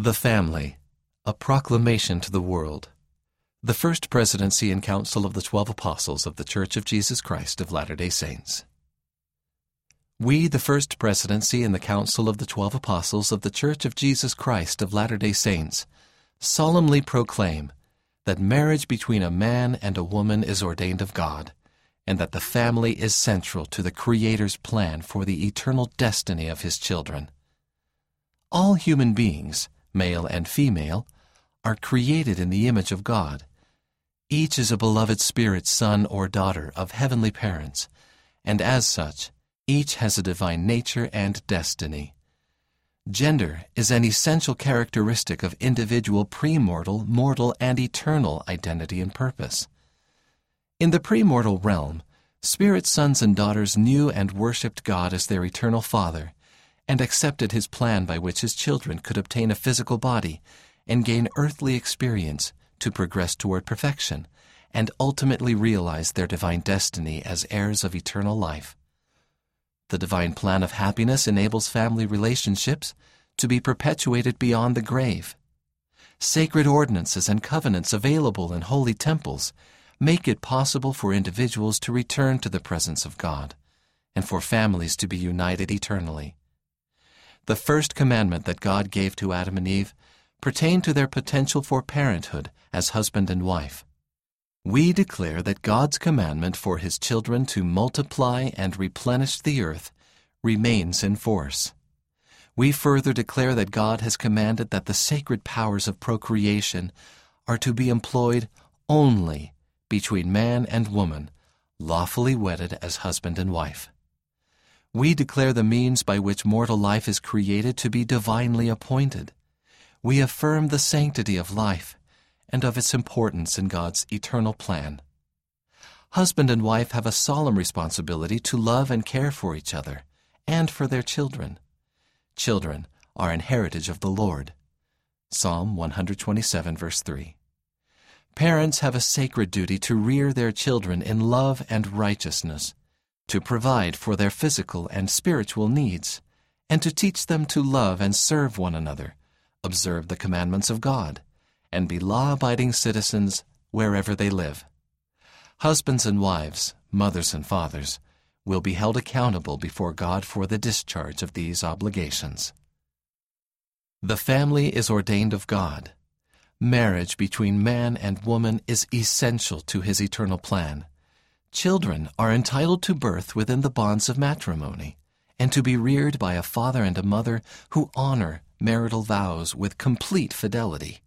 The Family, a Proclamation to the World. The First Presidency and Council of the Twelve Apostles of the Church of Jesus Christ of Latter-day Saints. We, the First Presidency and the Council of the Twelve Apostles of the Church of Jesus Christ of Latter-day Saints, solemnly proclaim that marriage between a man and a woman is ordained of God, and that the family is central to the Creator's plan for the eternal destiny of His children. All human beings, male and female, are created in the image of God. Each is a beloved spirit son or daughter of heavenly parents, and as such, each has a divine nature and destiny. Gender is an essential characteristic of individual premortal, mortal, and eternal identity and purpose. In the premortal realm, spirit sons and daughters knew and worshipped God as their eternal Father and accepted his plan by which his children could obtain a physical body and gain earthly experience to progress toward perfection and ultimately realize their divine destiny as heirs of eternal life. The divine plan of happiness enables family relationships to be perpetuated beyond the grave. Sacred ordinances and covenants available in holy temples make it possible for individuals to return to the presence of God and for families to be united eternally. The first commandment that God gave to Adam and Eve pertained to their potential for parenthood as husband and wife. We declare that God's commandment for his children to multiply and replenish the earth remains in force. We further declare that God has commanded that the sacred powers of procreation are to be employed only between man and woman, lawfully wedded as husband and wife we declare the means by which mortal life is created to be divinely appointed. We affirm the sanctity of life and of its importance in God's eternal plan. Husband and wife have a solemn responsibility to love and care for each other and for their children. Children are an heritage of the Lord. Psalm 127, verse 3. Parents have a sacred duty to rear their children in love and righteousness to provide for their physical and spiritual needs, and to teach them to love and serve one another, observe the commandments of God, and be law-abiding citizens wherever they live. Husbands and wives, mothers and fathers, will be held accountable before God for the discharge of these obligations. The family is ordained of God. Marriage between man and woman is essential to his eternal plan Children are entitled to birth within the bonds of matrimony and to be reared by a father and a mother who honor marital vows with complete fidelity.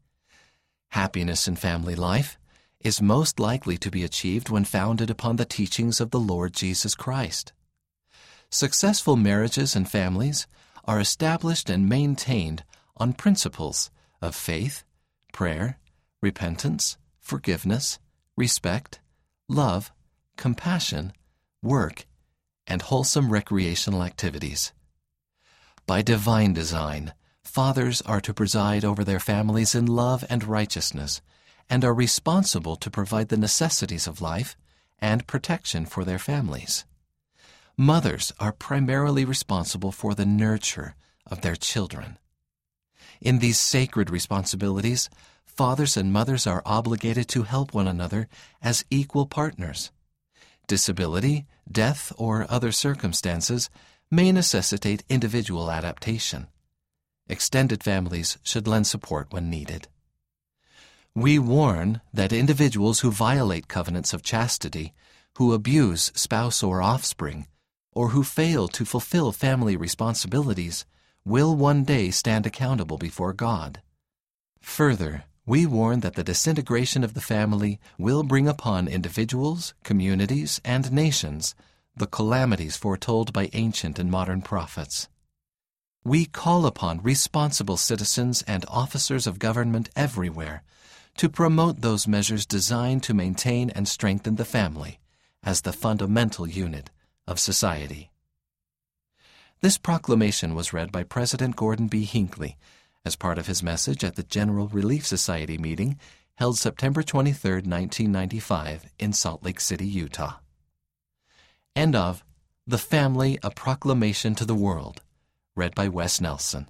Happiness in family life is most likely to be achieved when founded upon the teachings of the Lord Jesus Christ. Successful marriages and families are established and maintained on principles of faith, prayer, repentance, forgiveness, respect, love, compassion, work, and wholesome recreational activities. By divine design, fathers are to preside over their families in love and righteousness, and are responsible to provide the necessities of life and protection for their families. Mothers are primarily responsible for the nurture of their children. In these sacred responsibilities, fathers and mothers are obligated to help one another as equal partners disability, death, or other circumstances may necessitate individual adaptation. Extended families should lend support when needed. We warn that individuals who violate covenants of chastity, who abuse spouse or offspring, or who fail to fulfill family responsibilities will one day stand accountable before God. Further, we warn that the disintegration of the family will bring upon individuals, communities, and nations the calamities foretold by ancient and modern prophets. We call upon responsible citizens and officers of government everywhere to promote those measures designed to maintain and strengthen the family as the fundamental unit of society. This proclamation was read by President Gordon B. Hinckley as part of his message at the General Relief Society meeting held September 23, 1995, in Salt Lake City, Utah. End of The Family A Proclamation to the World, read by Wes Nelson.